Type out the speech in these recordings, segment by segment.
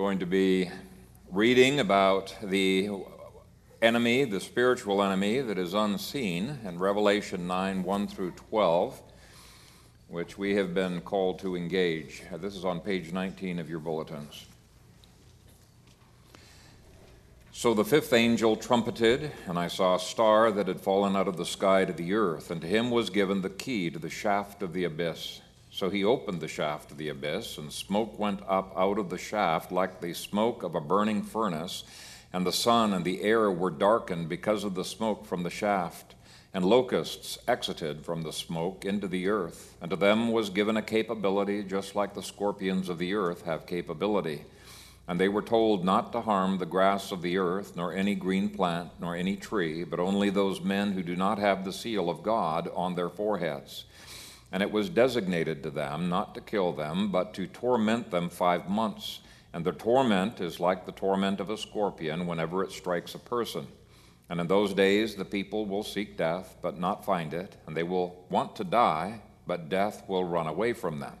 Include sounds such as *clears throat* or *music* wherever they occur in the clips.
going to be reading about the enemy, the spiritual enemy that is unseen in Revelation 9 1 through 12, which we have been called to engage. This is on page 19 of your bulletins. So the fifth angel trumpeted, and I saw a star that had fallen out of the sky to the earth, and to him was given the key to the shaft of the abyss. So he opened the shaft of the abyss, and smoke went up out of the shaft like the smoke of a burning furnace, and the sun and the air were darkened because of the smoke from the shaft. And locusts exited from the smoke into the earth, and to them was given a capability just like the scorpions of the earth have capability. And they were told not to harm the grass of the earth, nor any green plant, nor any tree, but only those men who do not have the seal of God on their foreheads. And it was designated to them not to kill them, but to torment them five months. And their torment is like the torment of a scorpion whenever it strikes a person. And in those days the people will seek death, but not find it, and they will want to die, but death will run away from them.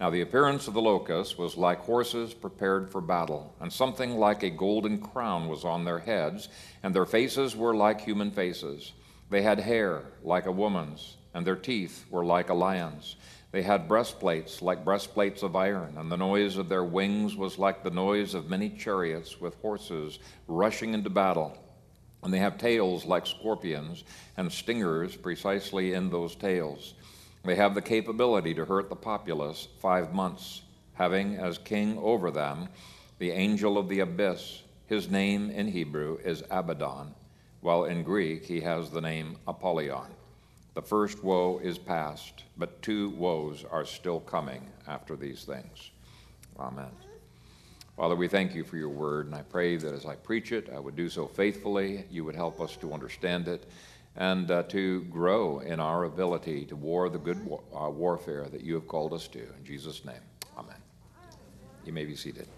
Now, the appearance of the locusts was like horses prepared for battle, and something like a golden crown was on their heads, and their faces were like human faces. They had hair like a woman's, and their teeth were like a lion's. They had breastplates like breastplates of iron, and the noise of their wings was like the noise of many chariots with horses rushing into battle. And they have tails like scorpions, and stingers precisely in those tails. They have the capability to hurt the populace five months, having as king over them the angel of the abyss. His name in Hebrew is Abaddon, while in Greek he has the name Apollyon. The first woe is past, but two woes are still coming after these things. Amen. Father, we thank you for your word, and I pray that as I preach it, I would do so faithfully. You would help us to understand it and uh, to grow in our ability to war the good war- uh, warfare that you have called us to. In Jesus' name, amen. You may be seated.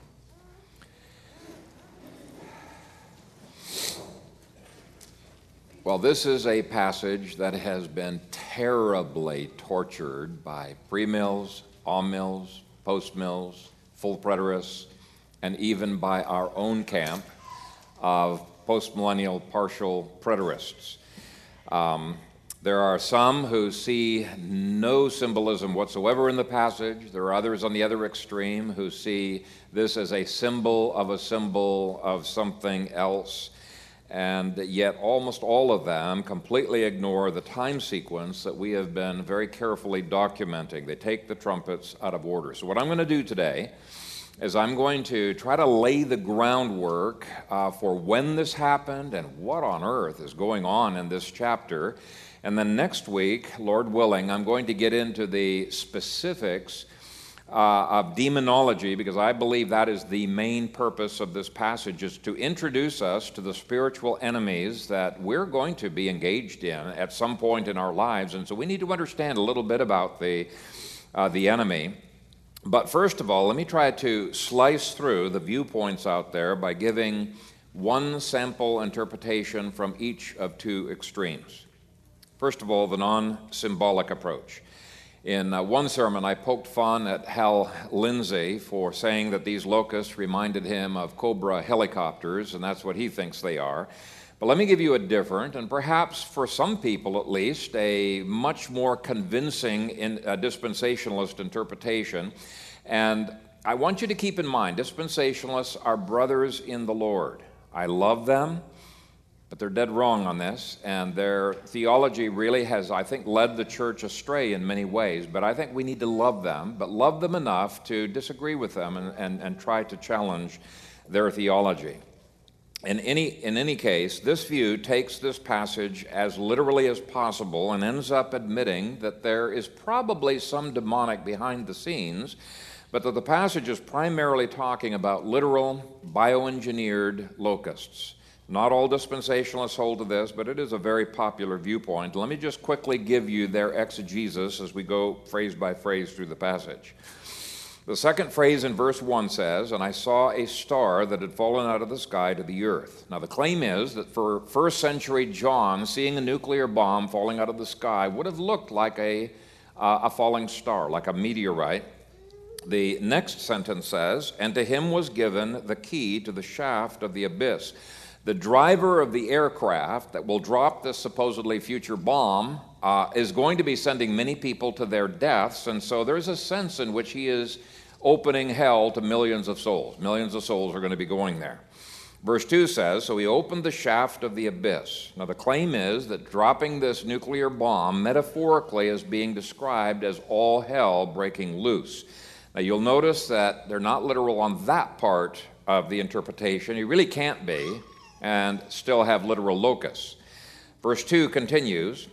Well, this is a passage that has been terribly tortured by premills, amills, postmills, full preterists, and even by our own camp of postmillennial partial preterists. Um, there are some who see no symbolism whatsoever in the passage. There are others on the other extreme who see this as a symbol of a symbol of something else. And yet, almost all of them completely ignore the time sequence that we have been very carefully documenting. They take the trumpets out of order. So, what I'm going to do today is I'm going to try to lay the groundwork uh, for when this happened and what on earth is going on in this chapter. And then next week, Lord willing, I'm going to get into the specifics uh, of demonology because I believe that is the main purpose of this passage is to introduce us to the spiritual enemies that we're going to be engaged in at some point in our lives. And so we need to understand a little bit about the, uh, the enemy. But first of all, let me try to slice through the viewpoints out there by giving one sample interpretation from each of two extremes. First of all, the non symbolic approach. In uh, one sermon, I poked fun at Hal Lindsey for saying that these locusts reminded him of Cobra helicopters, and that's what he thinks they are. But let me give you a different, and perhaps for some people at least, a much more convincing in, uh, dispensationalist interpretation. And I want you to keep in mind dispensationalists are brothers in the Lord. I love them, but they're dead wrong on this. And their theology really has, I think, led the church astray in many ways. But I think we need to love them, but love them enough to disagree with them and, and, and try to challenge their theology. In any, in any case, this view takes this passage as literally as possible and ends up admitting that there is probably some demonic behind the scenes, but that the passage is primarily talking about literal, bioengineered locusts. Not all dispensationalists hold to this, but it is a very popular viewpoint. Let me just quickly give you their exegesis as we go phrase by phrase through the passage. The second phrase in verse 1 says, And I saw a star that had fallen out of the sky to the earth. Now, the claim is that for first century John, seeing a nuclear bomb falling out of the sky would have looked like a, uh, a falling star, like a meteorite. The next sentence says, And to him was given the key to the shaft of the abyss. The driver of the aircraft that will drop this supposedly future bomb uh, is going to be sending many people to their deaths, and so there's a sense in which he is opening hell to millions of souls. Millions of souls are going to be going there. Verse 2 says So he opened the shaft of the abyss. Now, the claim is that dropping this nuclear bomb metaphorically is being described as all hell breaking loose. Now, you'll notice that they're not literal on that part of the interpretation. You really can't be and still have literal locusts. Verse 2 continues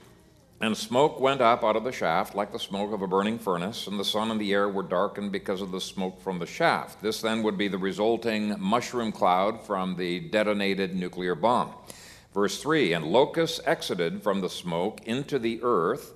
and smoke went up out of the shaft like the smoke of a burning furnace, and the sun and the air were darkened because of the smoke from the shaft. This then would be the resulting mushroom cloud from the detonated nuclear bomb. Verse 3 And locusts exited from the smoke into the earth,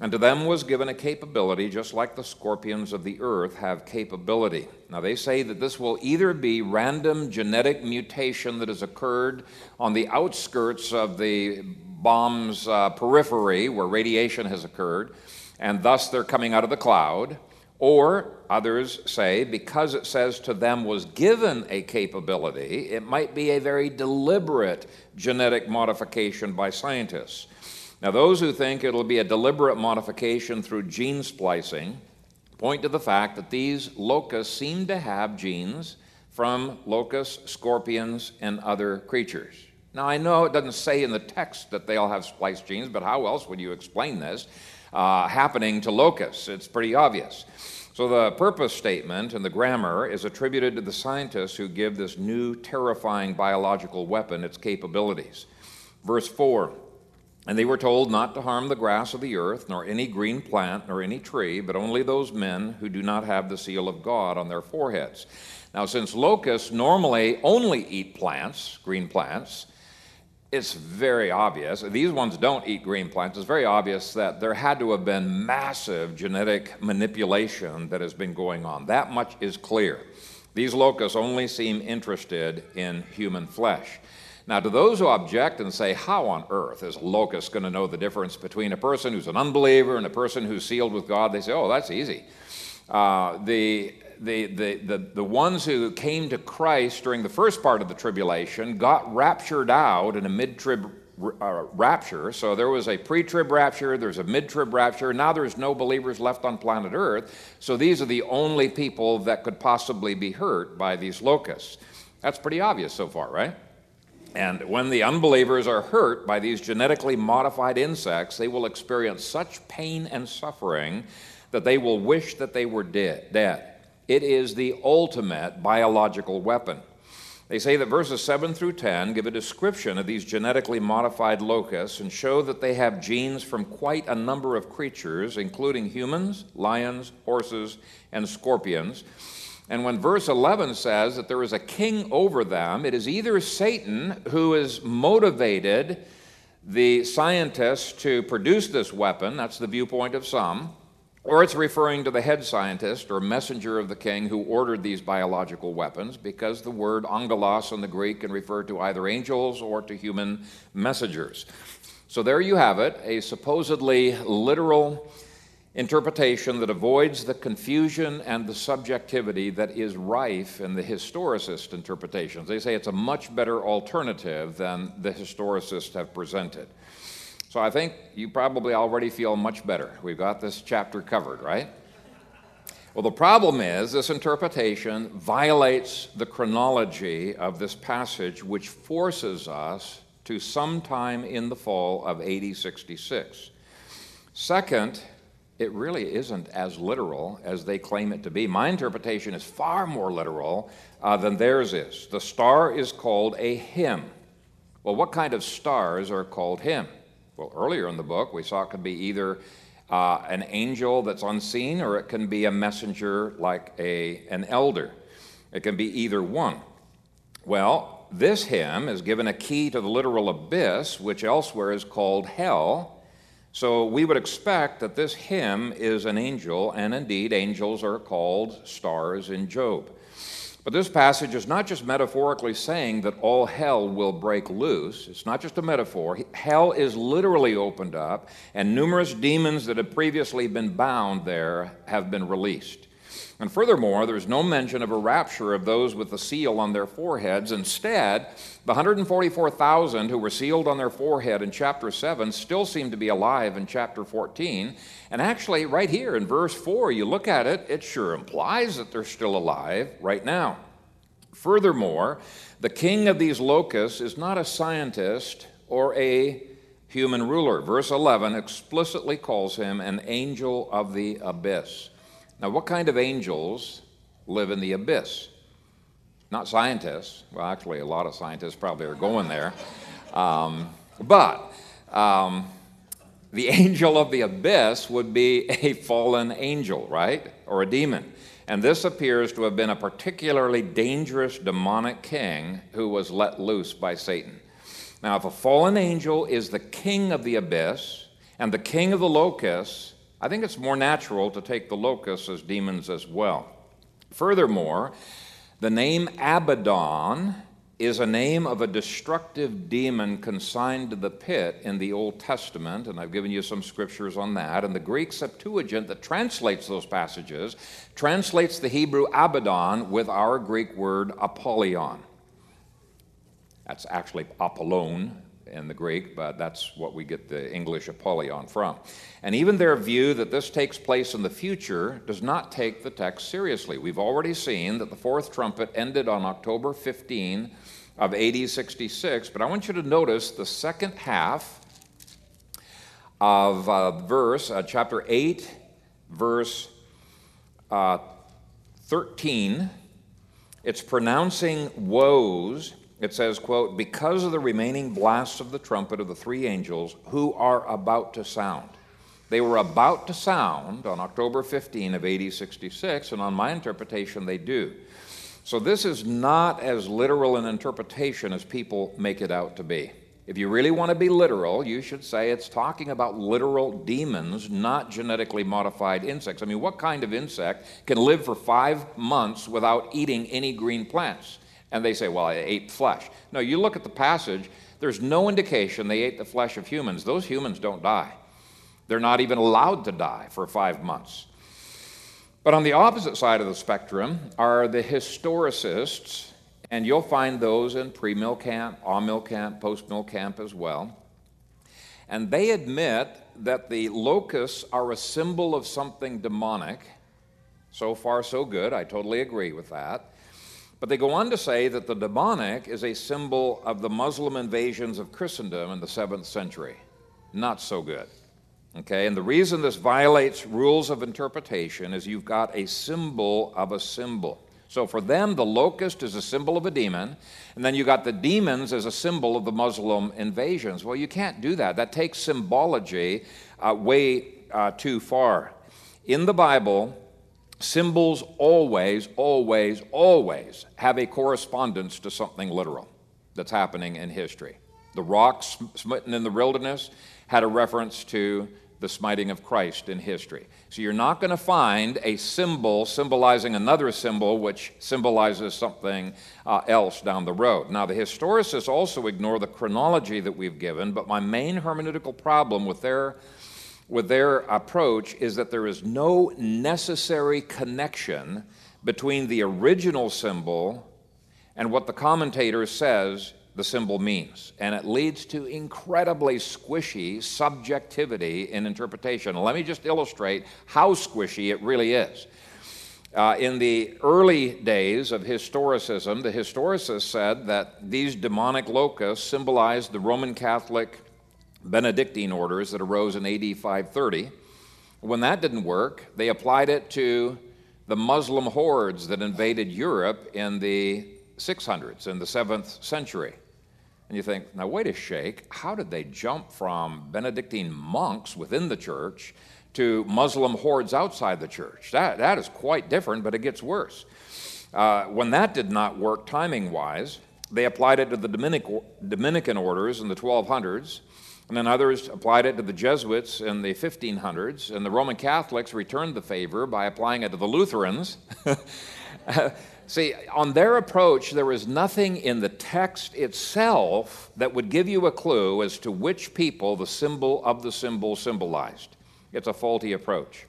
and to them was given a capability, just like the scorpions of the earth have capability. Now, they say that this will either be random genetic mutation that has occurred on the outskirts of the bomb's uh, periphery where radiation has occurred, and thus they're coming out of the cloud. Or others say, because it says to them was given a capability, it might be a very deliberate genetic modification by scientists. Now, those who think it'll be a deliberate modification through gene splicing point to the fact that these locusts seem to have genes from locusts, scorpions, and other creatures. Now, I know it doesn't say in the text that they all have spliced genes, but how else would you explain this uh, happening to locusts? It's pretty obvious. So, the purpose statement in the grammar is attributed to the scientists who give this new terrifying biological weapon its capabilities. Verse 4 And they were told not to harm the grass of the earth, nor any green plant, nor any tree, but only those men who do not have the seal of God on their foreheads. Now, since locusts normally only eat plants, green plants, it's very obvious. These ones don't eat green plants. It's very obvious that there had to have been massive genetic manipulation that has been going on. That much is clear. These locusts only seem interested in human flesh. Now, to those who object and say, How on earth is a locust going to know the difference between a person who's an unbeliever and a person who's sealed with God? They say, Oh, that's easy. Uh, the the, the, the, the ones who came to Christ during the first part of the tribulation got raptured out in a mid trib uh, rapture. So there was a pre trib rapture, there's a mid trib rapture. Now there's no believers left on planet Earth. So these are the only people that could possibly be hurt by these locusts. That's pretty obvious so far, right? And when the unbelievers are hurt by these genetically modified insects, they will experience such pain and suffering that they will wish that they were dead. dead. It is the ultimate biological weapon. They say that verses 7 through 10 give a description of these genetically modified locusts and show that they have genes from quite a number of creatures, including humans, lions, horses, and scorpions. And when verse 11 says that there is a king over them, it is either Satan who has motivated the scientists to produce this weapon, that's the viewpoint of some, or it's referring to the head scientist or messenger of the king who ordered these biological weapons because the word angelos in the Greek can refer to either angels or to human messengers. So there you have it, a supposedly literal interpretation that avoids the confusion and the subjectivity that is rife in the historicist interpretations. They say it's a much better alternative than the historicists have presented. So I think you probably already feel much better. We've got this chapter covered, right? Well, the problem is this interpretation violates the chronology of this passage, which forces us to sometime in the fall of AD 66. Second, it really isn't as literal as they claim it to be. My interpretation is far more literal uh, than theirs is. The star is called a him. Well, what kind of stars are called him? Well, earlier in the book, we saw it could be either uh, an angel that's unseen or it can be a messenger like a, an elder. It can be either one. Well, this him is given a key to the literal abyss, which elsewhere is called hell. So we would expect that this him is an angel, and indeed, angels are called stars in Job. But this passage is not just metaphorically saying that all hell will break loose. It's not just a metaphor. Hell is literally opened up, and numerous demons that had previously been bound there have been released. And furthermore, there's no mention of a rapture of those with the seal on their foreheads. Instead, the 144,000 who were sealed on their forehead in chapter 7 still seem to be alive in chapter 14. And actually, right here in verse 4, you look at it, it sure implies that they're still alive right now. Furthermore, the king of these locusts is not a scientist or a human ruler. Verse 11 explicitly calls him an angel of the abyss. Now, what kind of angels live in the abyss? Not scientists. Well, actually, a lot of scientists probably are going there. Um, but um, the *laughs* angel of the abyss would be a fallen angel, right? Or a demon. And this appears to have been a particularly dangerous demonic king who was let loose by Satan. Now, if a fallen angel is the king of the abyss and the king of the locusts, I think it's more natural to take the locusts as demons as well. Furthermore, the name Abaddon is a name of a destructive demon consigned to the pit in the Old Testament, and I've given you some scriptures on that. And the Greek Septuagint that translates those passages translates the Hebrew Abaddon with our Greek word Apollyon. That's actually Apollon, in the Greek, but that's what we get the English Apollyon from. And even their view that this takes place in the future does not take the text seriously. We've already seen that the fourth trumpet ended on October 15 of AD 66, but I want you to notice the second half of uh, verse, uh, chapter 8, verse uh, 13. It's pronouncing woes it says, quote, because of the remaining blasts of the trumpet of the three angels who are about to sound. They were about to sound on October 15 of AD 66, and on my interpretation, they do. So this is not as literal an interpretation as people make it out to be. If you really want to be literal, you should say it's talking about literal demons, not genetically modified insects. I mean, what kind of insect can live for five months without eating any green plants? And they say, well, I ate flesh. No, you look at the passage, there's no indication they ate the flesh of humans. Those humans don't die. They're not even allowed to die for five months. But on the opposite side of the spectrum are the historicists, and you'll find those in pre mill camp, on mill camp, post mill camp as well. And they admit that the locusts are a symbol of something demonic. So far, so good. I totally agree with that. But they go on to say that the demonic is a symbol of the Muslim invasions of Christendom in the 7th century. Not so good. Okay, and the reason this violates rules of interpretation is you've got a symbol of a symbol. So for them, the locust is a symbol of a demon, and then you got the demons as a symbol of the Muslim invasions. Well, you can't do that. That takes symbology uh, way uh, too far. In the Bible, Symbols always, always, always have a correspondence to something literal that's happening in history. The rock smitten in the wilderness had a reference to the smiting of Christ in history. So you're not going to find a symbol symbolizing another symbol which symbolizes something uh, else down the road. Now, the historicists also ignore the chronology that we've given, but my main hermeneutical problem with their with their approach is that there is no necessary connection between the original symbol and what the commentator says the symbol means. And it leads to incredibly squishy subjectivity in interpretation. Let me just illustrate how squishy it really is. Uh, in the early days of historicism, the historicists said that these demonic locusts symbolized the Roman Catholic Benedictine orders that arose in AD 530. When that didn't work, they applied it to the Muslim hordes that invaded Europe in the 600s, in the 7th century. And you think, now wait a shake, how did they jump from Benedictine monks within the church to Muslim hordes outside the church? That, that is quite different, but it gets worse. Uh, when that did not work timing wise, they applied it to the Dominic, Dominican orders in the 1200s. And then others applied it to the Jesuits in the 1500s, and the Roman Catholics returned the favor by applying it to the Lutherans. *laughs* See, on their approach, there was nothing in the text itself that would give you a clue as to which people the symbol of the symbol symbolized. It's a faulty approach.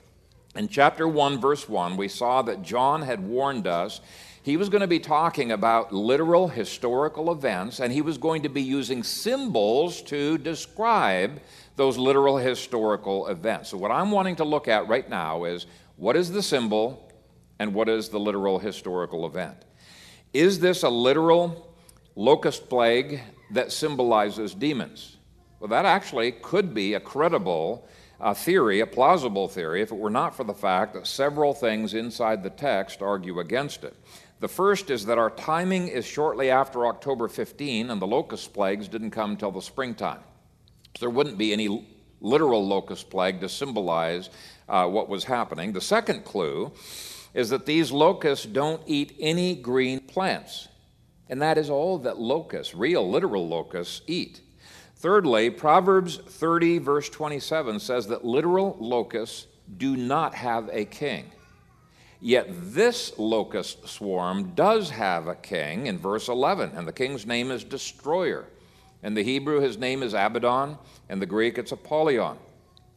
In chapter 1, verse 1, we saw that John had warned us he was going to be talking about literal historical events, and he was going to be using symbols to describe those literal historical events. So, what I'm wanting to look at right now is what is the symbol and what is the literal historical event? Is this a literal locust plague that symbolizes demons? Well, that actually could be a credible uh, theory, a plausible theory, if it were not for the fact that several things inside the text argue against it. The first is that our timing is shortly after October 15, and the locust plagues didn't come until the springtime. So there wouldn't be any literal locust plague to symbolize uh, what was happening. The second clue is that these locusts don't eat any green plants, and that is all that locusts, real literal locusts, eat. Thirdly, Proverbs 30, verse 27 says that literal locusts do not have a king. Yet this locust swarm does have a king in verse 11, and the king's name is Destroyer. In the Hebrew, his name is Abaddon, and the Greek, it's Apollyon.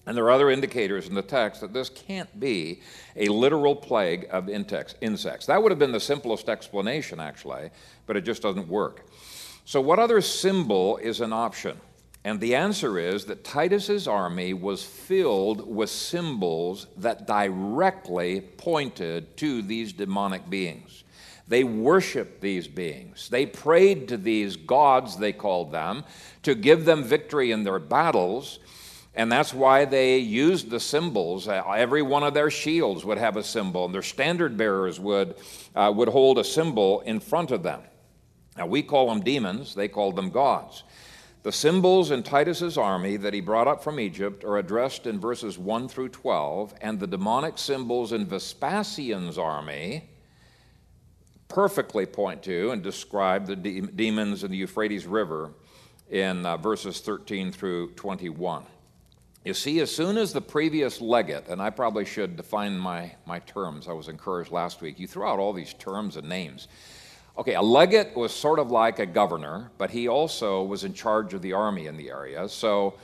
And there are other indicators in the text that this can't be a literal plague of insects. That would have been the simplest explanation, actually, but it just doesn't work. So, what other symbol is an option? And the answer is that Titus's army was filled with symbols that directly pointed to these demonic beings. They worshiped these beings. They prayed to these gods, they called them, to give them victory in their battles. And that's why they used the symbols. Uh, every one of their shields would have a symbol, and their standard bearers would, uh, would hold a symbol in front of them. Now, we call them demons, they called them gods. The symbols in Titus's army that he brought up from Egypt are addressed in verses 1 through 12, and the demonic symbols in Vespasian's army perfectly point to and describe the de- demons in the Euphrates River in uh, verses 13 through 21. You see, as soon as the previous legate, and I probably should define my, my terms, I was encouraged last week, you throw out all these terms and names. Okay, a legate was sort of like a governor, but he also was in charge of the army in the area. So,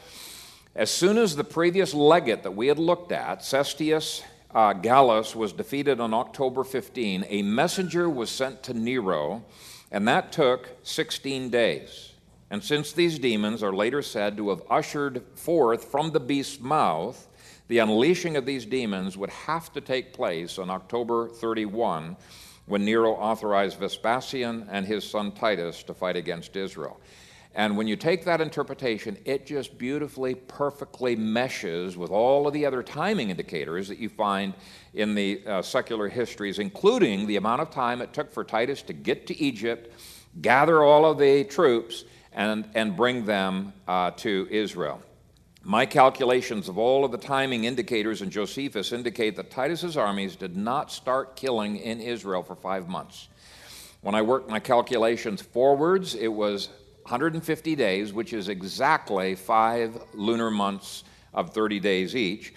as soon as the previous legate that we had looked at, Cestius uh, Gallus, was defeated on October 15, a messenger was sent to Nero, and that took 16 days. And since these demons are later said to have ushered forth from the beast's mouth, the unleashing of these demons would have to take place on October 31 when Nero authorized Vespasian and his son Titus to fight against Israel. And when you take that interpretation, it just beautifully, perfectly meshes with all of the other timing indicators that you find in the uh, secular histories, including the amount of time it took for Titus to get to Egypt, gather all of the troops, and, and bring them uh, to Israel. My calculations of all of the timing indicators in Josephus indicate that Titus's armies did not start killing in Israel for five months. When I worked my calculations forwards, it was 150 days, which is exactly five lunar months of 30 days each.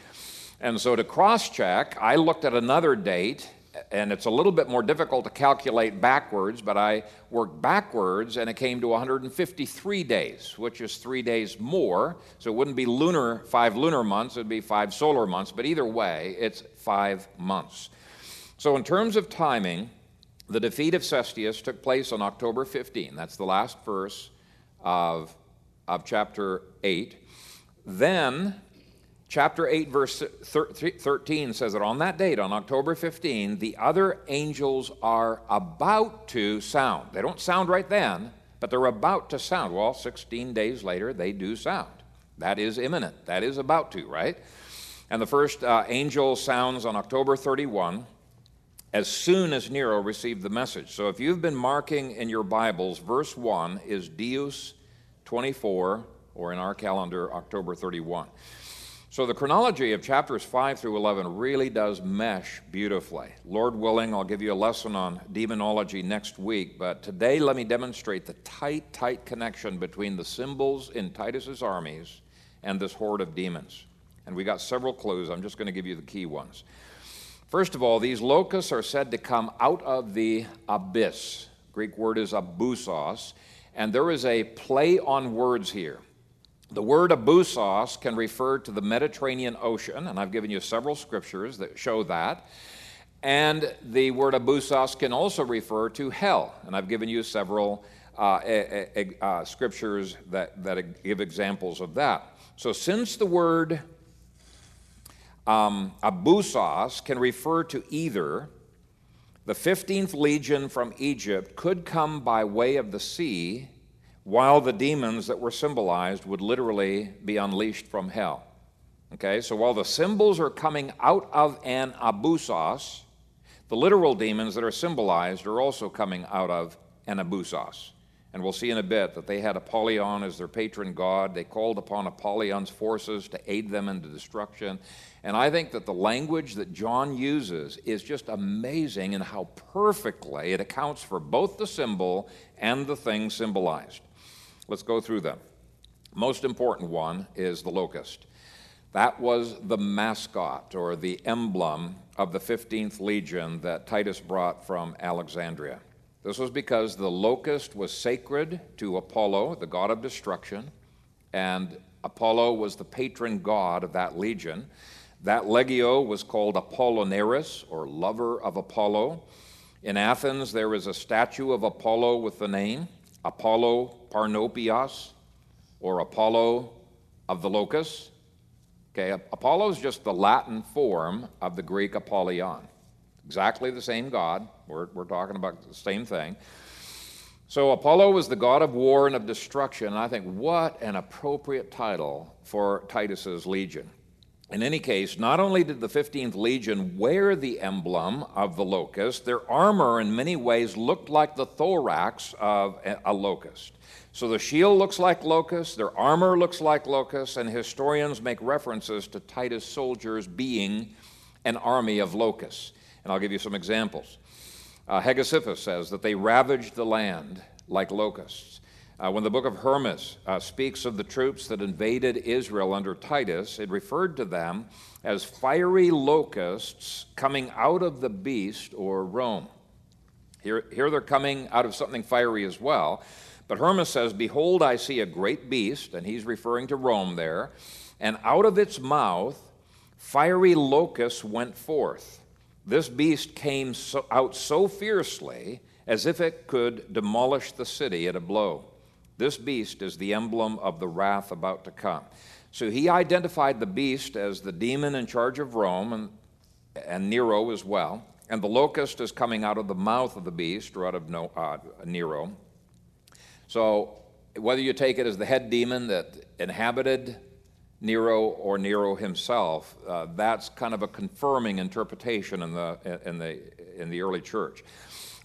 And so to cross check, I looked at another date and it's a little bit more difficult to calculate backwards, but I worked backwards and it came to 153 days, which is three days more. So it wouldn't be lunar, five lunar months, it would be five solar months, but either way, it's five months. So, in terms of timing, the defeat of Cestius took place on October 15. That's the last verse of, of chapter 8. Then Chapter 8, verse 13 says that on that date, on October 15, the other angels are about to sound. They don't sound right then, but they're about to sound. Well, 16 days later, they do sound. That is imminent. That is about to, right? And the first uh, angel sounds on October 31 as soon as Nero received the message. So if you've been marking in your Bibles, verse 1 is Deus 24, or in our calendar, October 31. So the chronology of chapters 5 through 11 really does mesh beautifully. Lord willing, I'll give you a lesson on demonology next week, but today let me demonstrate the tight, tight connection between the symbols in Titus's armies and this horde of demons. And we got several clues. I'm just going to give you the key ones. First of all, these locusts are said to come out of the abyss. Greek word is abusos, and there is a play on words here. The word abusos can refer to the Mediterranean Ocean, and I've given you several scriptures that show that. And the word abusos can also refer to hell, and I've given you several uh, uh, scriptures that, that give examples of that. So, since the word um, abusos can refer to either the 15th legion from Egypt could come by way of the sea while the demons that were symbolized would literally be unleashed from hell. Okay, so while the symbols are coming out of an abusos, the literal demons that are symbolized are also coming out of an abusos. And we'll see in a bit that they had Apollyon as their patron god. They called upon Apollyon's forces to aid them into destruction. And I think that the language that John uses is just amazing in how perfectly it accounts for both the symbol and the thing symbolized. Let's go through them. Most important one is the locust. That was the mascot or the emblem of the 15th Legion that Titus brought from Alexandria. This was because the locust was sacred to Apollo, the god of destruction, and Apollo was the patron god of that legion. That legio was called Apollinaris, or lover of Apollo. In Athens, there is a statue of Apollo with the name Apollo Parnopios, or Apollo of the Locust. Okay, Apollo is just the Latin form of the Greek Apollyon. Exactly the same God. We're, we're talking about the same thing. So, Apollo was the god of war and of destruction. And I think what an appropriate title for Titus's legion. In any case, not only did the 15th Legion wear the emblem of the locust, their armor in many ways looked like the thorax of a locust. So the shield looks like locust, their armor looks like locust, and historians make references to Titus soldiers being an army of locusts. And I'll give you some examples. Uh, Hegesippus says that they ravaged the land like locusts. Uh, when the book of Hermas uh, speaks of the troops that invaded Israel under Titus, it referred to them as fiery locusts coming out of the beast or Rome. Here, here they're coming out of something fiery as well. But Hermas says, Behold, I see a great beast, and he's referring to Rome there, and out of its mouth fiery locusts went forth. This beast came so, out so fiercely as if it could demolish the city at a blow. This beast is the emblem of the wrath about to come. So he identified the beast as the demon in charge of Rome and, and Nero as well. And the locust is coming out of the mouth of the beast or out of no, uh, Nero. So whether you take it as the head demon that inhabited Nero or Nero himself, uh, that's kind of a confirming interpretation in the, in the, in the early church.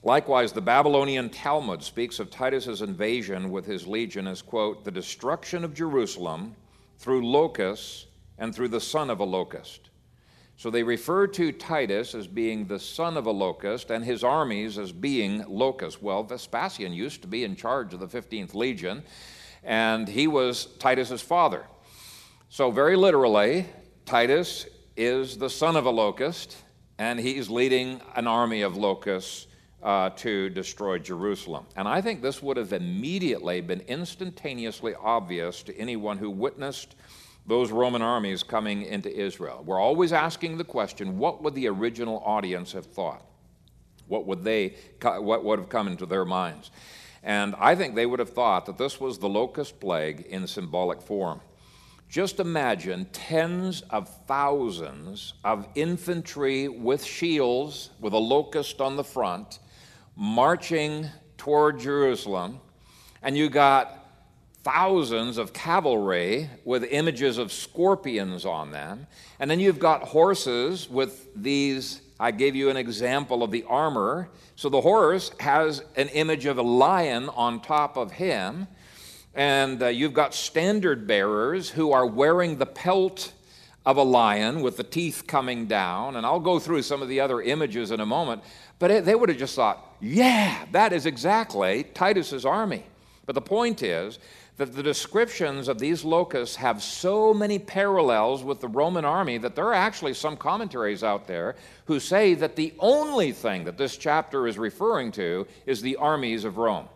Likewise, the Babylonian Talmud speaks of Titus's invasion with his legion as, quote, the destruction of Jerusalem through locusts and through the son of a locust. So they refer to Titus as being the son of a locust and his armies as being locusts. Well, Vespasian used to be in charge of the 15th Legion, and he was Titus's father. So, very literally, Titus is the son of a locust, and he's leading an army of locusts uh, to destroy Jerusalem. And I think this would have immediately been instantaneously obvious to anyone who witnessed those Roman armies coming into Israel. We're always asking the question what would the original audience have thought? What would they what would have come into their minds? And I think they would have thought that this was the locust plague in symbolic form. Just imagine tens of thousands of infantry with shields, with a locust on the front, marching toward Jerusalem, and you got thousands of cavalry with images of scorpions on them, and then you've got horses with these. I gave you an example of the armor. So the horse has an image of a lion on top of him, and uh, you've got standard bearers who are wearing the pelt of a lion with the teeth coming down. And I'll go through some of the other images in a moment. But they would have just thought, yeah, that is exactly Titus's army. But the point is that the descriptions of these locusts have so many parallels with the Roman army that there are actually some commentaries out there who say that the only thing that this chapter is referring to is the armies of Rome.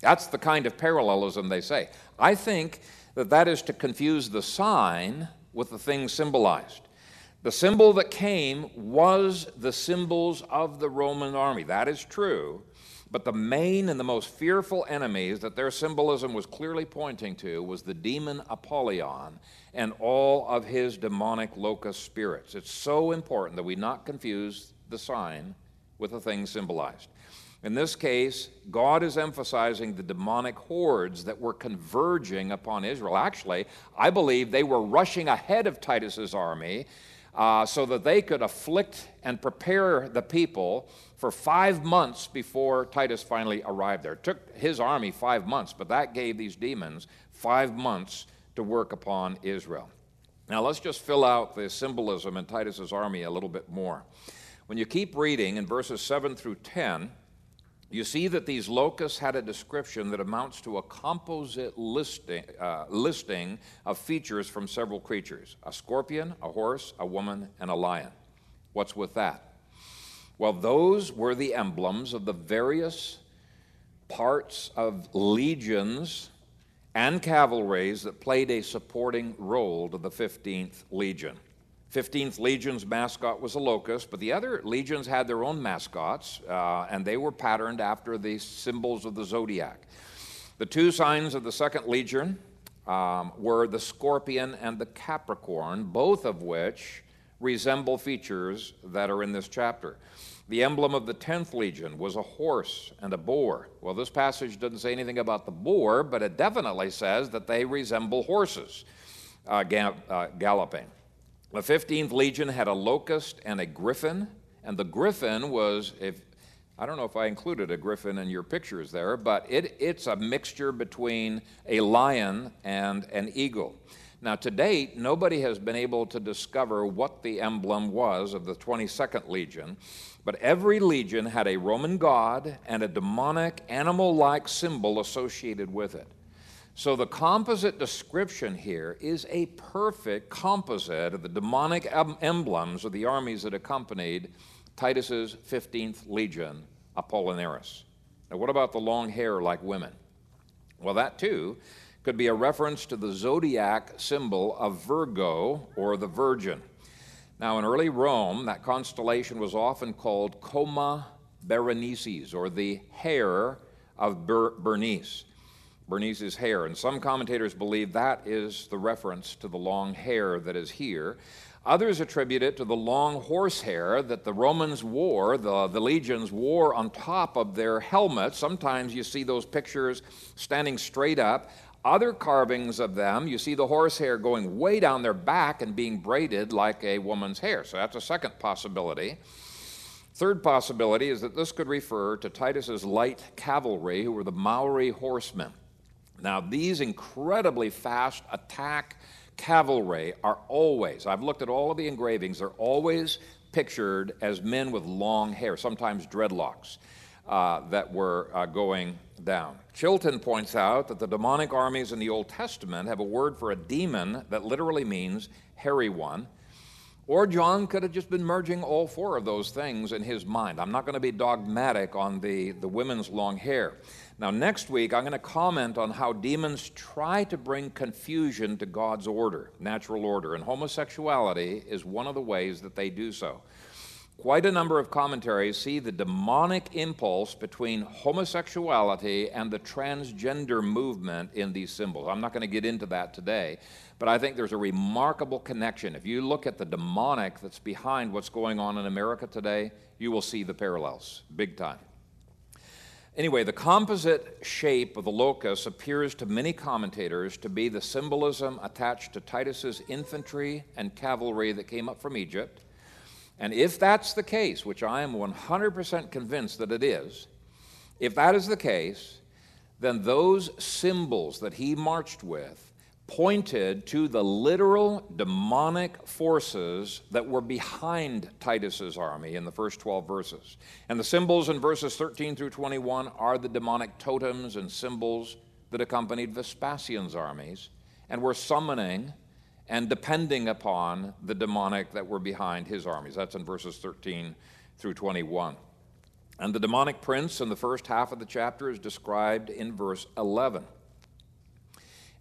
That's the kind of parallelism they say. I think that that is to confuse the sign with the thing symbolized. The symbol that came was the symbols of the Roman army. That is true. But the main and the most fearful enemies that their symbolism was clearly pointing to was the demon Apollyon and all of his demonic locust spirits. It's so important that we not confuse the sign with the thing symbolized. In this case, God is emphasizing the demonic hordes that were converging upon Israel. Actually, I believe they were rushing ahead of Titus's army uh, so that they could afflict and prepare the people for five months before Titus finally arrived there. It took his army five months, but that gave these demons five months to work upon Israel. Now, let's just fill out the symbolism in Titus's army a little bit more. When you keep reading in verses 7 through 10, you see that these locusts had a description that amounts to a composite listing, uh, listing of features from several creatures a scorpion, a horse, a woman, and a lion. What's with that? Well, those were the emblems of the various parts of legions and cavalries that played a supporting role to the 15th Legion. 15th Legion's mascot was a locust, but the other legions had their own mascots, uh, and they were patterned after the symbols of the zodiac. The two signs of the second legion um, were the scorpion and the capricorn, both of which resemble features that are in this chapter. The emblem of the 10th legion was a horse and a boar. Well, this passage doesn't say anything about the boar, but it definitely says that they resemble horses uh, uh, galloping. The 15th Legion had a locust and a griffin, and the griffin was, if I don't know if I included a griffin in your pictures there, but it, it's a mixture between a lion and an eagle. Now, to date, nobody has been able to discover what the emblem was of the 22nd Legion, but every legion had a Roman god and a demonic, animal like symbol associated with it. So the composite description here is a perfect composite of the demonic emblems of the armies that accompanied Titus's 15th Legion, Apollinaris. Now, what about the long hair like women? Well, that too could be a reference to the zodiac symbol of Virgo or the Virgin. Now, in early Rome, that constellation was often called Coma Berenices, or the hair of Ber- Bernice. Bernice's hair. And some commentators believe that is the reference to the long hair that is here. Others attribute it to the long horsehair that the Romans wore, the, the legions wore on top of their helmets. Sometimes you see those pictures standing straight up. Other carvings of them, you see the horsehair going way down their back and being braided like a woman's hair. So that's a second possibility. Third possibility is that this could refer to Titus's light cavalry, who were the Mauri horsemen. Now, these incredibly fast attack cavalry are always, I've looked at all of the engravings, they're always pictured as men with long hair, sometimes dreadlocks, uh, that were uh, going down. Chilton points out that the demonic armies in the Old Testament have a word for a demon that literally means hairy one. Or John could have just been merging all four of those things in his mind. I'm not going to be dogmatic on the, the women's long hair. Now, next week, I'm going to comment on how demons try to bring confusion to God's order, natural order, and homosexuality is one of the ways that they do so. Quite a number of commentaries see the demonic impulse between homosexuality and the transgender movement in these symbols. I'm not going to get into that today, but I think there's a remarkable connection. If you look at the demonic that's behind what's going on in America today, you will see the parallels, big time. Anyway, the composite shape of the locust appears to many commentators to be the symbolism attached to Titus's infantry and cavalry that came up from Egypt. And if that's the case, which I am 100% convinced that it is, if that is the case, then those symbols that he marched with pointed to the literal demonic forces that were behind Titus's army in the first 12 verses. And the symbols in verses 13 through 21 are the demonic totems and symbols that accompanied Vespasian's armies and were summoning and depending upon the demonic that were behind his armies. That's in verses 13 through 21. And the demonic prince in the first half of the chapter is described in verse 11.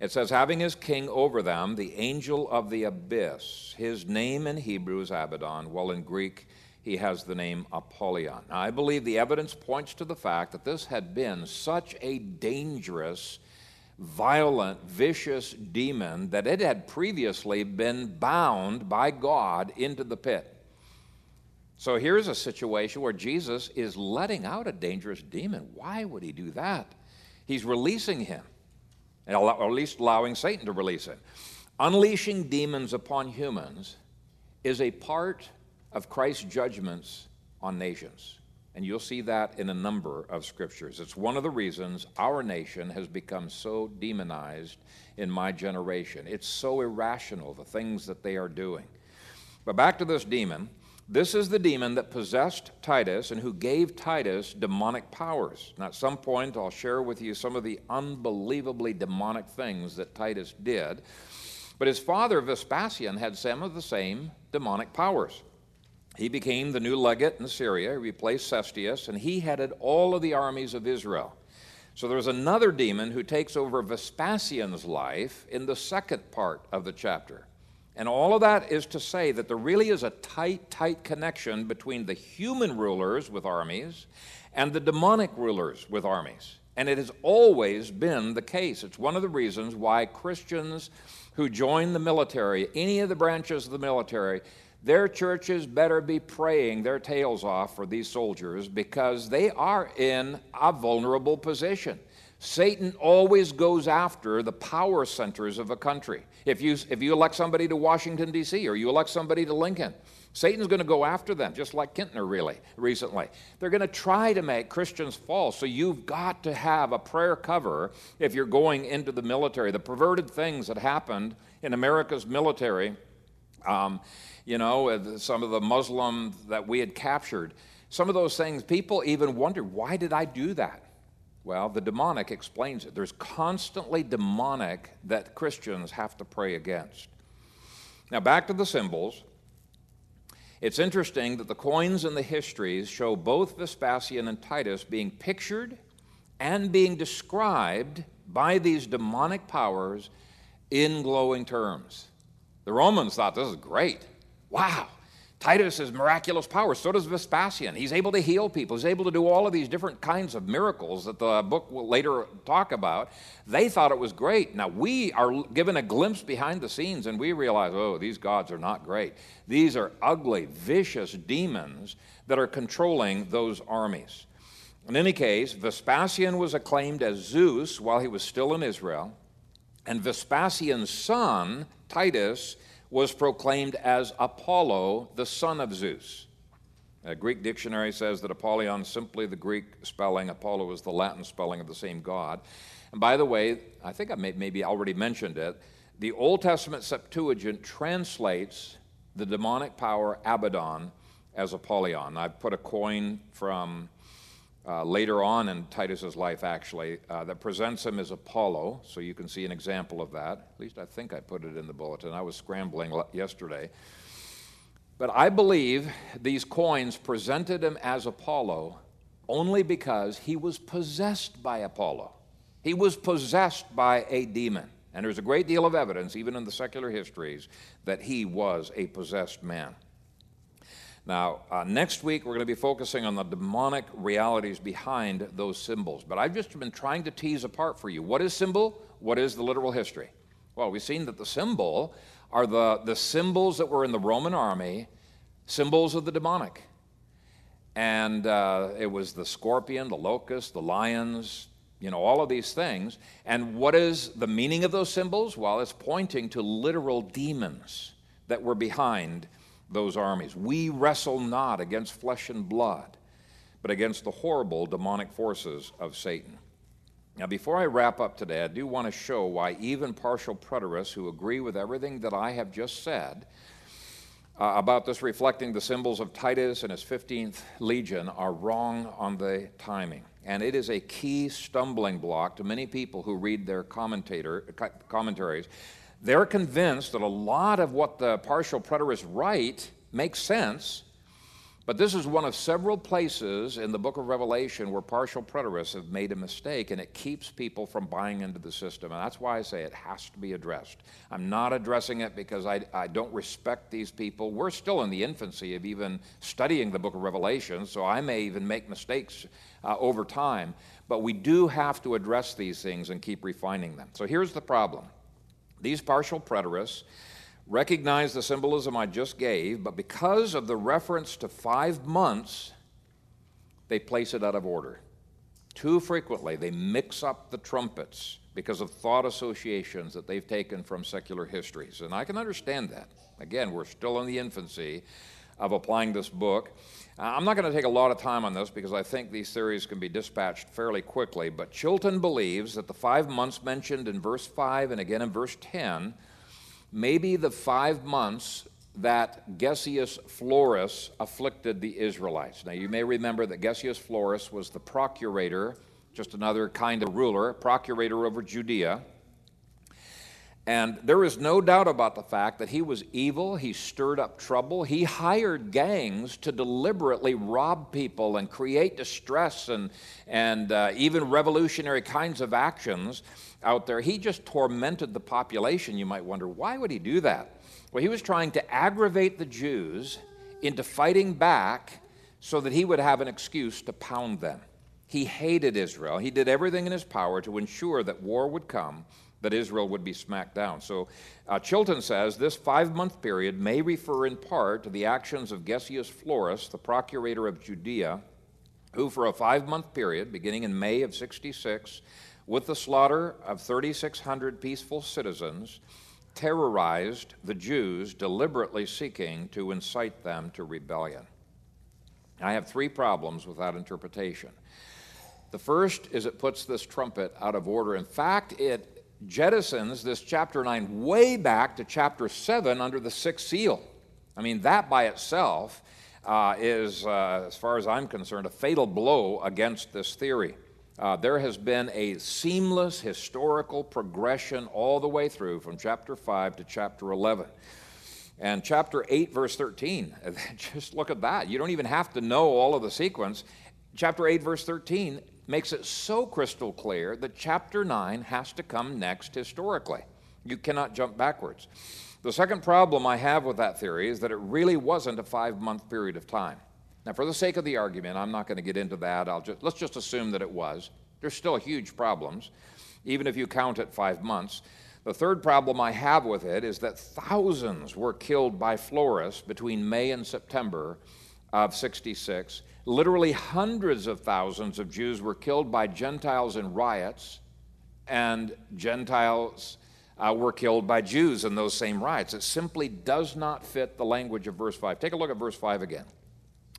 It says, having his king over them, the angel of the abyss. His name in Hebrew is Abaddon, while in Greek he has the name Apollyon. Now, I believe the evidence points to the fact that this had been such a dangerous, violent, vicious demon that it had previously been bound by God into the pit. So here's a situation where Jesus is letting out a dangerous demon. Why would he do that? He's releasing him or at least allowing Satan to release it. Unleashing demons upon humans is a part of Christ's judgments on nations. And you'll see that in a number of scriptures. It's one of the reasons our nation has become so demonized in my generation. It's so irrational, the things that they are doing. But back to this demon. This is the demon that possessed Titus and who gave Titus demonic powers. Now, at some point, I'll share with you some of the unbelievably demonic things that Titus did. But his father, Vespasian, had some of the same demonic powers. He became the new legate in Syria, he replaced Cestius, and he headed all of the armies of Israel. So there's another demon who takes over Vespasian's life in the second part of the chapter. And all of that is to say that there really is a tight, tight connection between the human rulers with armies and the demonic rulers with armies. And it has always been the case. It's one of the reasons why Christians who join the military, any of the branches of the military, their churches better be praying their tails off for these soldiers because they are in a vulnerable position. Satan always goes after the power centers of a country. If you, if you elect somebody to Washington, D.C., or you elect somebody to Lincoln, Satan's going to go after them, just like Kintner, really, recently. They're going to try to make Christians fall. So you've got to have a prayer cover if you're going into the military. The perverted things that happened in America's military, um, you know, some of the Muslim that we had captured, some of those things, people even wondered, why did I do that? Well, the demonic explains it. There's constantly demonic that Christians have to pray against. Now, back to the symbols. It's interesting that the coins and the histories show both Vespasian and Titus being pictured and being described by these demonic powers in glowing terms. The Romans thought this is great. Wow, Titus has miraculous power. So does Vespasian. He's able to heal people. He's able to do all of these different kinds of miracles that the book will later talk about. They thought it was great. Now we are given a glimpse behind the scenes and we realize, oh, these gods are not great. These are ugly, vicious demons that are controlling those armies. In any case, Vespasian was acclaimed as Zeus while he was still in Israel, and Vespasian's son, Titus, was proclaimed as Apollo, the son of Zeus. A Greek dictionary says that Apollyon simply the Greek spelling, Apollo is the Latin spelling of the same God. And by the way, I think I may, maybe already mentioned it, the Old Testament Septuagint translates the demonic power Abaddon as Apollyon. I've put a coin from uh, later on in Titus's life, actually, uh, that presents him as Apollo. So you can see an example of that. At least I think I put it in the bulletin. I was scrambling yesterday. But I believe these coins presented him as Apollo only because he was possessed by Apollo. He was possessed by a demon. And there's a great deal of evidence, even in the secular histories, that he was a possessed man. Now, uh, next week, we're going to be focusing on the demonic realities behind those symbols. But I've just been trying to tease apart for you what is symbol? What is the literal history? Well, we've seen that the symbol are the, the symbols that were in the Roman army, symbols of the demonic. And uh, it was the scorpion, the locust, the lions, you know, all of these things. And what is the meaning of those symbols? Well, it's pointing to literal demons that were behind those armies. We wrestle not against flesh and blood, but against the horrible demonic forces of Satan. Now, before I wrap up today, I do want to show why even partial preterists who agree with everything that I have just said uh, about this reflecting the symbols of Titus and his 15th Legion are wrong on the timing. And it is a key stumbling block to many people who read their commentator, commentaries they're convinced that a lot of what the partial preterists write makes sense, But this is one of several places in the book of Revelation where partial preterists have made a mistake, and it keeps people from buying into the system. And that's why I say it has to be addressed. I'm not addressing it because I, I don't respect these people. We're still in the infancy of even studying the book of Revelation, so I may even make mistakes uh, over time. But we do have to address these things and keep refining them. So here's the problem these partial preterists recognize the symbolism I just gave, but because of the reference to five months, they place it out of order. Too frequently, they mix up the trumpets because of thought associations that they've taken from secular histories. And I can understand that. Again, we're still in the infancy of applying this book. Uh, I'm not going to take a lot of time on this because I think these theories can be dispatched fairly quickly, but Chilton believes that the five months mentioned in verse 5 and again in verse 10 maybe the five months that Gessius Florus afflicted the Israelites. Now, you may remember that Gessius Florus was the procurator, just another kind of ruler, procurator over Judea. And there is no doubt about the fact that he was evil. He stirred up trouble. He hired gangs to deliberately rob people and create distress and, and uh, even revolutionary kinds of actions out there. He just tormented the population. You might wonder, why would he do that? Well, he was trying to aggravate the Jews into fighting back so that he would have an excuse to pound them. He hated Israel. He did everything in his power to ensure that war would come, that Israel would be smacked down. So uh, Chilton says this five month period may refer in part to the actions of Gessius Florus, the procurator of Judea, who, for a five month period, beginning in May of 66, with the slaughter of 3,600 peaceful citizens, terrorized the Jews, deliberately seeking to incite them to rebellion. I have three problems with that interpretation. The first is it puts this trumpet out of order. In fact, it jettisons this chapter 9 way back to chapter 7 under the sixth seal. I mean, that by itself uh, is, uh, as far as I'm concerned, a fatal blow against this theory. Uh, there has been a seamless historical progression all the way through from chapter 5 to chapter 11. And chapter 8, verse 13, *laughs* just look at that. You don't even have to know all of the sequence. Chapter 8, verse 13 makes it so crystal clear that chapter 9 has to come next historically. You cannot jump backwards. The second problem I have with that theory is that it really wasn't a five month period of time. Now, for the sake of the argument, I'm not going to get into that. I'll just, let's just assume that it was. There's still huge problems, even if you count it five months. The third problem I have with it is that thousands were killed by Florus between May and September of 66. Literally hundreds of thousands of Jews were killed by Gentiles in riots, and Gentiles uh, were killed by Jews in those same riots. It simply does not fit the language of verse 5. Take a look at verse 5 again.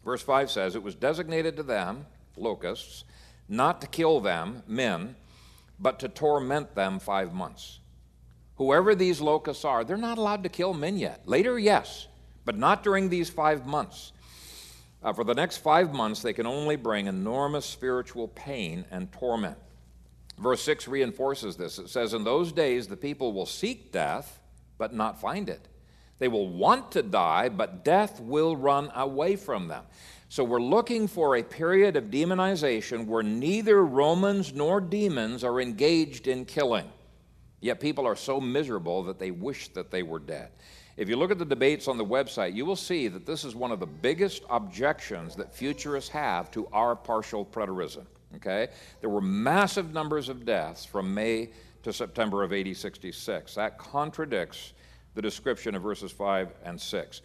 Verse 5 says, It was designated to them, locusts, not to kill them, men, but to torment them five months. Whoever these locusts are, they're not allowed to kill men yet. Later, yes, but not during these five months. Uh, for the next five months, they can only bring enormous spiritual pain and torment. Verse 6 reinforces this. It says, In those days, the people will seek death, but not find it. They will want to die, but death will run away from them. So we're looking for a period of demonization where neither Romans nor demons are engaged in killing. Yet people are so miserable that they wish that they were dead. If you look at the debates on the website, you will see that this is one of the biggest objections that futurists have to our partial preterism. Okay? There were massive numbers of deaths from May to September of AD 66. That contradicts the description of verses 5 and 6.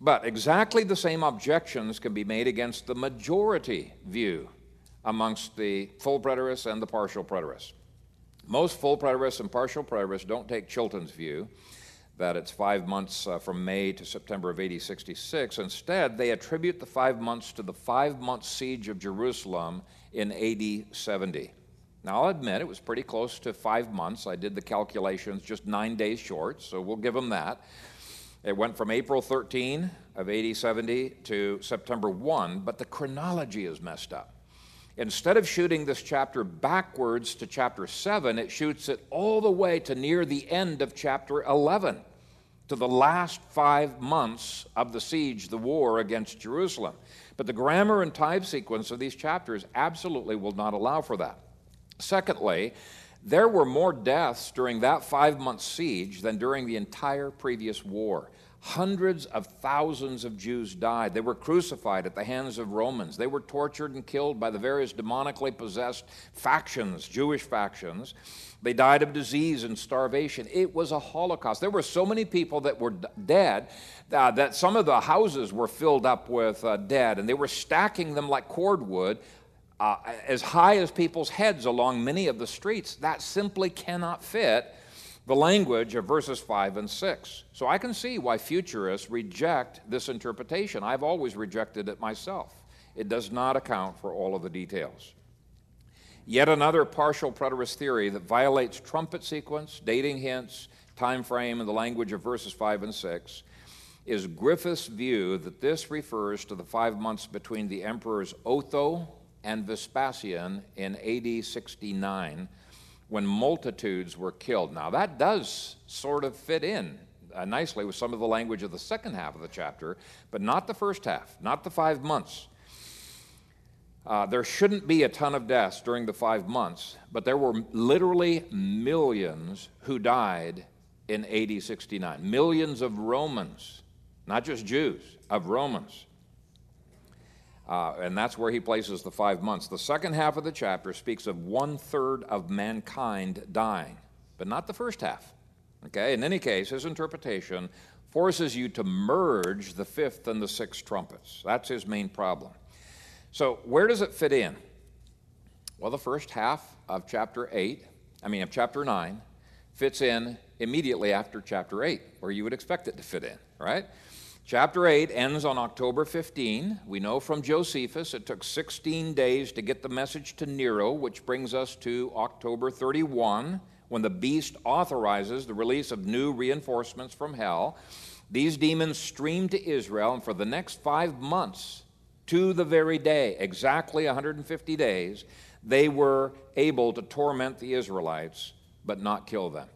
But exactly the same objections can be made against the majority view amongst the full preterists and the partial preterists. Most full preterists and partial preterists don't take Chilton's view that it's five months uh, from May to September of AD 66. Instead, they attribute the five months to the five month siege of Jerusalem in AD 70. Now, I'll admit it was pretty close to five months. I did the calculations just nine days short, so we'll give them that. It went from April 13 of AD 70 to September 1, but the chronology is messed up. Instead of shooting this chapter backwards to chapter 7, it shoots it all the way to near the end of chapter 11 to the last five months of the siege, the war against Jerusalem. But the grammar and time sequence of these chapters absolutely will not allow for that. Secondly, there were more deaths during that five month siege than during the entire previous war. Hundreds of thousands of Jews died. They were crucified at the hands of Romans. They were tortured and killed by the various demonically possessed factions, Jewish factions. They died of disease and starvation. It was a Holocaust. There were so many people that were dead uh, that some of the houses were filled up with uh, dead, and they were stacking them like cordwood uh, as high as people's heads along many of the streets. That simply cannot fit the language of verses 5 and 6. So I can see why futurists reject this interpretation. I've always rejected it myself. It does not account for all of the details. Yet another partial preterist theory that violates trumpet sequence, dating hints, time frame, and the language of verses 5 and 6 is Griffith's view that this refers to the five months between the emperors Otho and Vespasian in AD 69 when multitudes were killed. Now, that does sort of fit in uh, nicely with some of the language of the second half of the chapter, but not the first half, not the five months. Uh, there shouldn't be a ton of deaths during the five months, but there were literally millions who died in AD 69. Millions of Romans, not just Jews, of Romans. Uh, and that's where he places the five months. The second half of the chapter speaks of one third of mankind dying, but not the first half. Okay, in any case, his interpretation forces you to merge the fifth and the sixth trumpets. That's his main problem. So, where does it fit in? Well, the first half of chapter 8, I mean, of chapter 9, fits in immediately after chapter 8, where you would expect it to fit in, right? Chapter 8 ends on October 15. We know from Josephus it took 16 days to get the message to Nero, which brings us to October 31, when the beast authorizes the release of new reinforcements from hell. These demons stream to Israel, and for the next five months, to the very day, exactly 150 days, they were able to torment the Israelites but not kill them.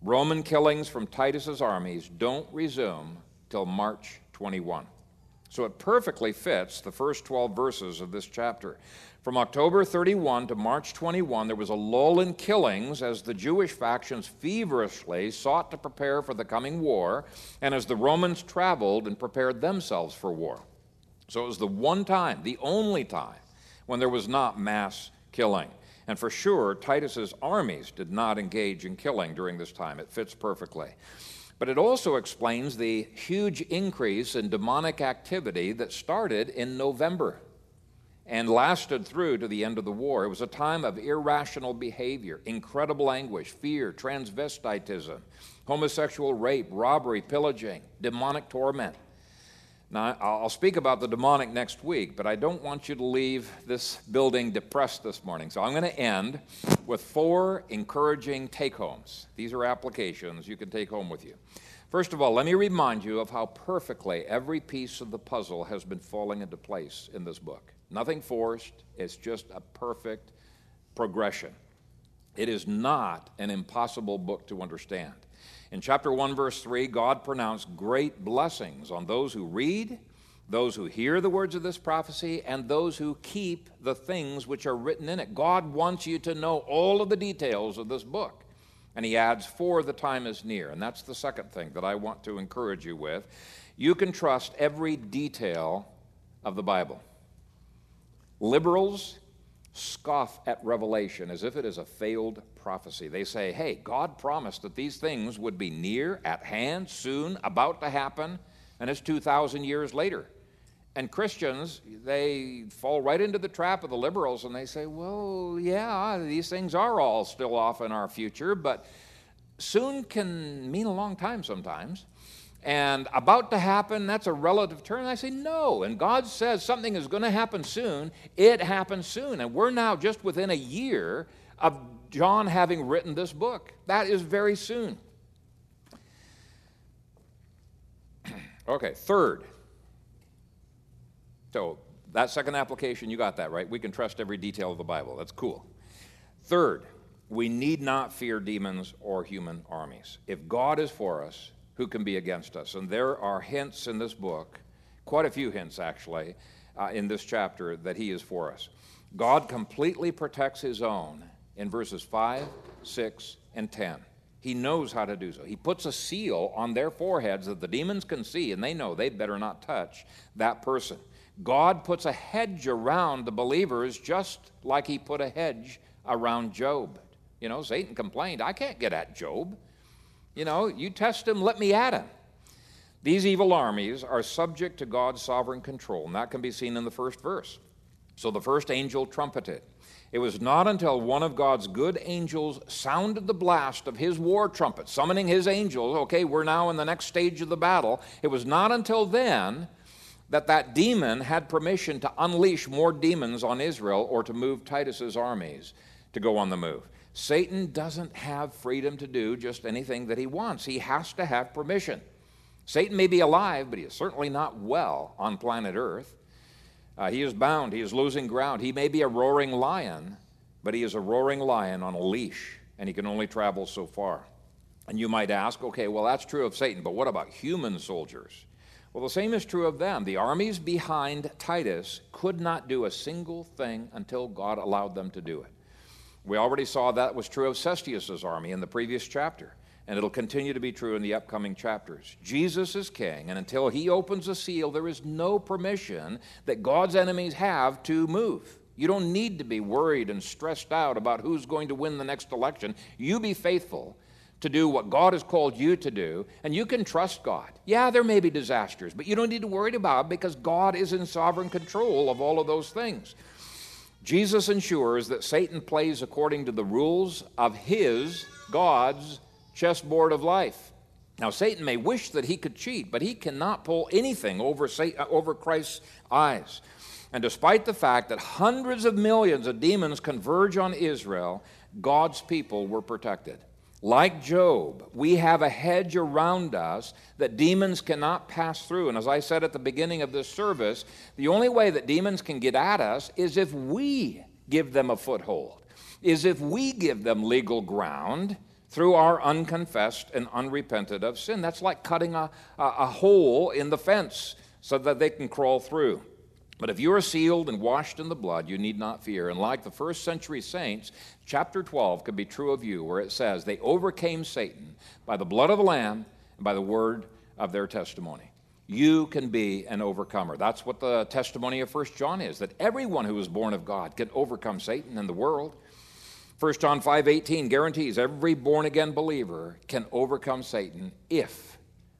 Roman killings from Titus's armies don't resume till March 21. So it perfectly fits the first 12 verses of this chapter. From October 31 to March 21, there was a lull in killings as the Jewish factions feverishly sought to prepare for the coming war, and as the Romans traveled and prepared themselves for war. So it was the one time, the only time, when there was not mass killing. And for sure, Titus's armies did not engage in killing during this time. It fits perfectly. But it also explains the huge increase in demonic activity that started in November and lasted through to the end of the war. It was a time of irrational behavior, incredible anguish, fear, transvestitism, homosexual rape, robbery, pillaging, demonic torment. Now, I'll speak about the demonic next week, but I don't want you to leave this building depressed this morning. So I'm going to end with four encouraging take homes. These are applications you can take home with you. First of all, let me remind you of how perfectly every piece of the puzzle has been falling into place in this book. Nothing forced, it's just a perfect progression. It is not an impossible book to understand. In chapter 1, verse 3, God pronounced great blessings on those who read, those who hear the words of this prophecy, and those who keep the things which are written in it. God wants you to know all of the details of this book. And he adds, For the time is near. And that's the second thing that I want to encourage you with. You can trust every detail of the Bible. Liberals scoff at Revelation as if it is a failed prophecy. They say, hey, God promised that these things would be near, at hand, soon, about to happen, and it's 2,000 years later. And Christians, they fall right into the trap of the liberals and they say, well, yeah, these things are all still off in our future, but soon can mean a long time sometimes. And about to happen, that's a relative term. I say, no. And God says something is going to happen soon. It happens soon. And we're now just within a year of John having written this book. That is very soon. *clears throat* okay, third. So, that second application, you got that, right? We can trust every detail of the Bible. That's cool. Third, we need not fear demons or human armies. If God is for us, who can be against us? And there are hints in this book, quite a few hints actually, uh, in this chapter that he is for us. God completely protects his own in verses 5, 6, and 10. He knows how to do so. He puts a seal on their foreheads that the demons can see, and they know they better not touch that person. God puts a hedge around the believers just like he put a hedge around Job. You know, Satan complained, I can't get at Job. You know, you test him, let me at him. These evil armies are subject to God's sovereign control, and that can be seen in the first verse. So the first angel trumpeted. It was not until one of God's good angels sounded the blast of his war trumpet, summoning his angels, okay, we're now in the next stage of the battle. It was not until then that that demon had permission to unleash more demons on Israel or to move Titus's armies to go on the move. Satan doesn't have freedom to do just anything that he wants. He has to have permission. Satan may be alive, but he is certainly not well on planet Earth. Uh, he is bound, he is losing ground. He may be a roaring lion, but he is a roaring lion on a leash, and he can only travel so far. And you might ask, okay, well, that's true of Satan, but what about human soldiers? Well, the same is true of them. The armies behind Titus could not do a single thing until God allowed them to do it. We already saw that was true of Cestius's army in the previous chapter, and it'll continue to be true in the upcoming chapters. Jesus is king, and until he opens a seal, there is no permission that God's enemies have to move. You don't need to be worried and stressed out about who's going to win the next election. You be faithful to do what God has called you to do, and you can trust God. Yeah, there may be disasters, but you don't need to worry about because God is in sovereign control of all of those things. Jesus ensures that Satan plays according to the rules of his, God's, chessboard of life. Now, Satan may wish that he could cheat, but he cannot pull anything over, Satan, uh, over Christ's eyes. And despite the fact that hundreds of millions of demons converge on Israel, God's people were protected. Like Job, we have a hedge around us that demons cannot pass through. And as I said at the beginning of this service, the only way that demons can get at us is if we give them a foothold, is if we give them legal ground through our unconfessed and unrepented of sin. That's like cutting a, a, hole in the fence so that they can crawl through. But if you are sealed and washed in the blood, you need not fear. And like the first century saints, chapter 12 could be true of you, where it says, They overcame Satan by the blood of the Lamb and by the word of their testimony. You can be an overcomer. That's what the testimony of 1 John is, that everyone who is born of God can overcome Satan and the world. 1 John 5:18 guarantees every born again believer can overcome Satan if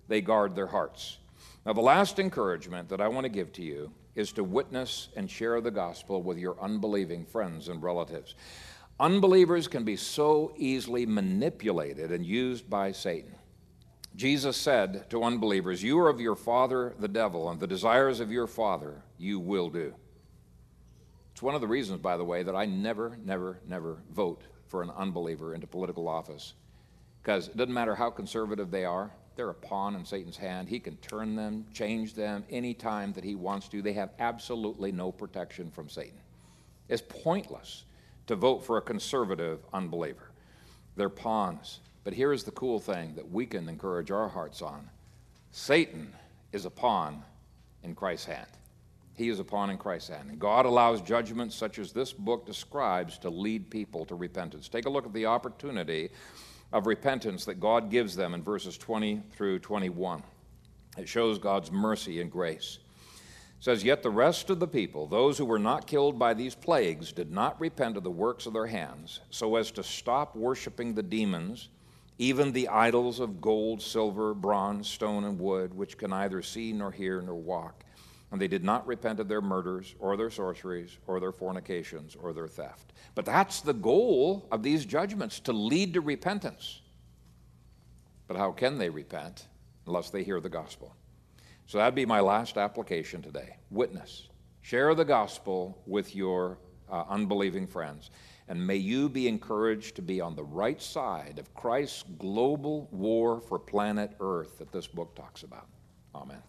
they guard their hearts. Now the last encouragement that I want to give to you is to witness and share the gospel with your unbelieving friends and relatives. Unbelievers can be so easily manipulated and used by Satan. Jesus said to unbelievers, You are of your father, the devil, and the desires of your father you will do. It's one of the reasons, by the way, that I never, never, never vote for an unbeliever into political office. Because it doesn't matter how conservative they are, they're a pawn in Satan's hand. He can turn them, change them anytime that he wants to. They have absolutely no protection from Satan. It's pointless to vote for a conservative unbeliever. They're pawns. But here's the cool thing that we can encourage our hearts on Satan is a pawn in Christ's hand. He is upon in Christ's hand. And God allows judgments such as this book describes to lead people to repentance. Take a look at the opportunity of repentance that God gives them in verses 20 through 21. It shows God's mercy and grace. It says, Yet the rest of the people, those who were not killed by these plagues, did not repent of the works of their hands, so as to stop worshiping the demons, even the idols of gold, silver, bronze, stone, and wood, which can neither see nor hear nor walk. And they did not repent of their murders, or their sorceries, or their fornications, or their theft. But that's the goal of these judgments to lead to repentance. But how can they repent unless they hear the gospel? So that'd be my last application today. Witness. Share the gospel with your uh, unbelieving friends. And may you be encouraged to be on the right side of Christ's global war for planet Earth that this book talks about. Amen.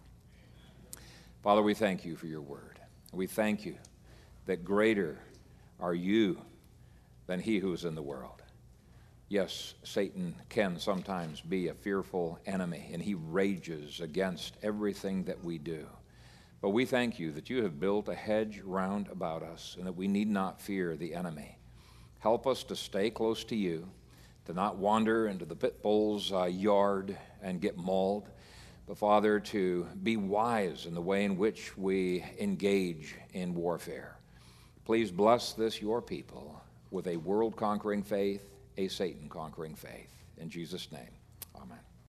Father, we thank you for your word. We thank you that greater are you than he who is in the world. Yes, Satan can sometimes be a fearful enemy, and he rages against everything that we do. But we thank you that you have built a hedge round about us and that we need not fear the enemy. Help us to stay close to you, to not wander into the pit bull's uh, yard and get mauled, but Father, to be wise in the way in which we engage in warfare. Please bless this, your people, with a world conquering faith a Satan conquering faith. In Jesus' name.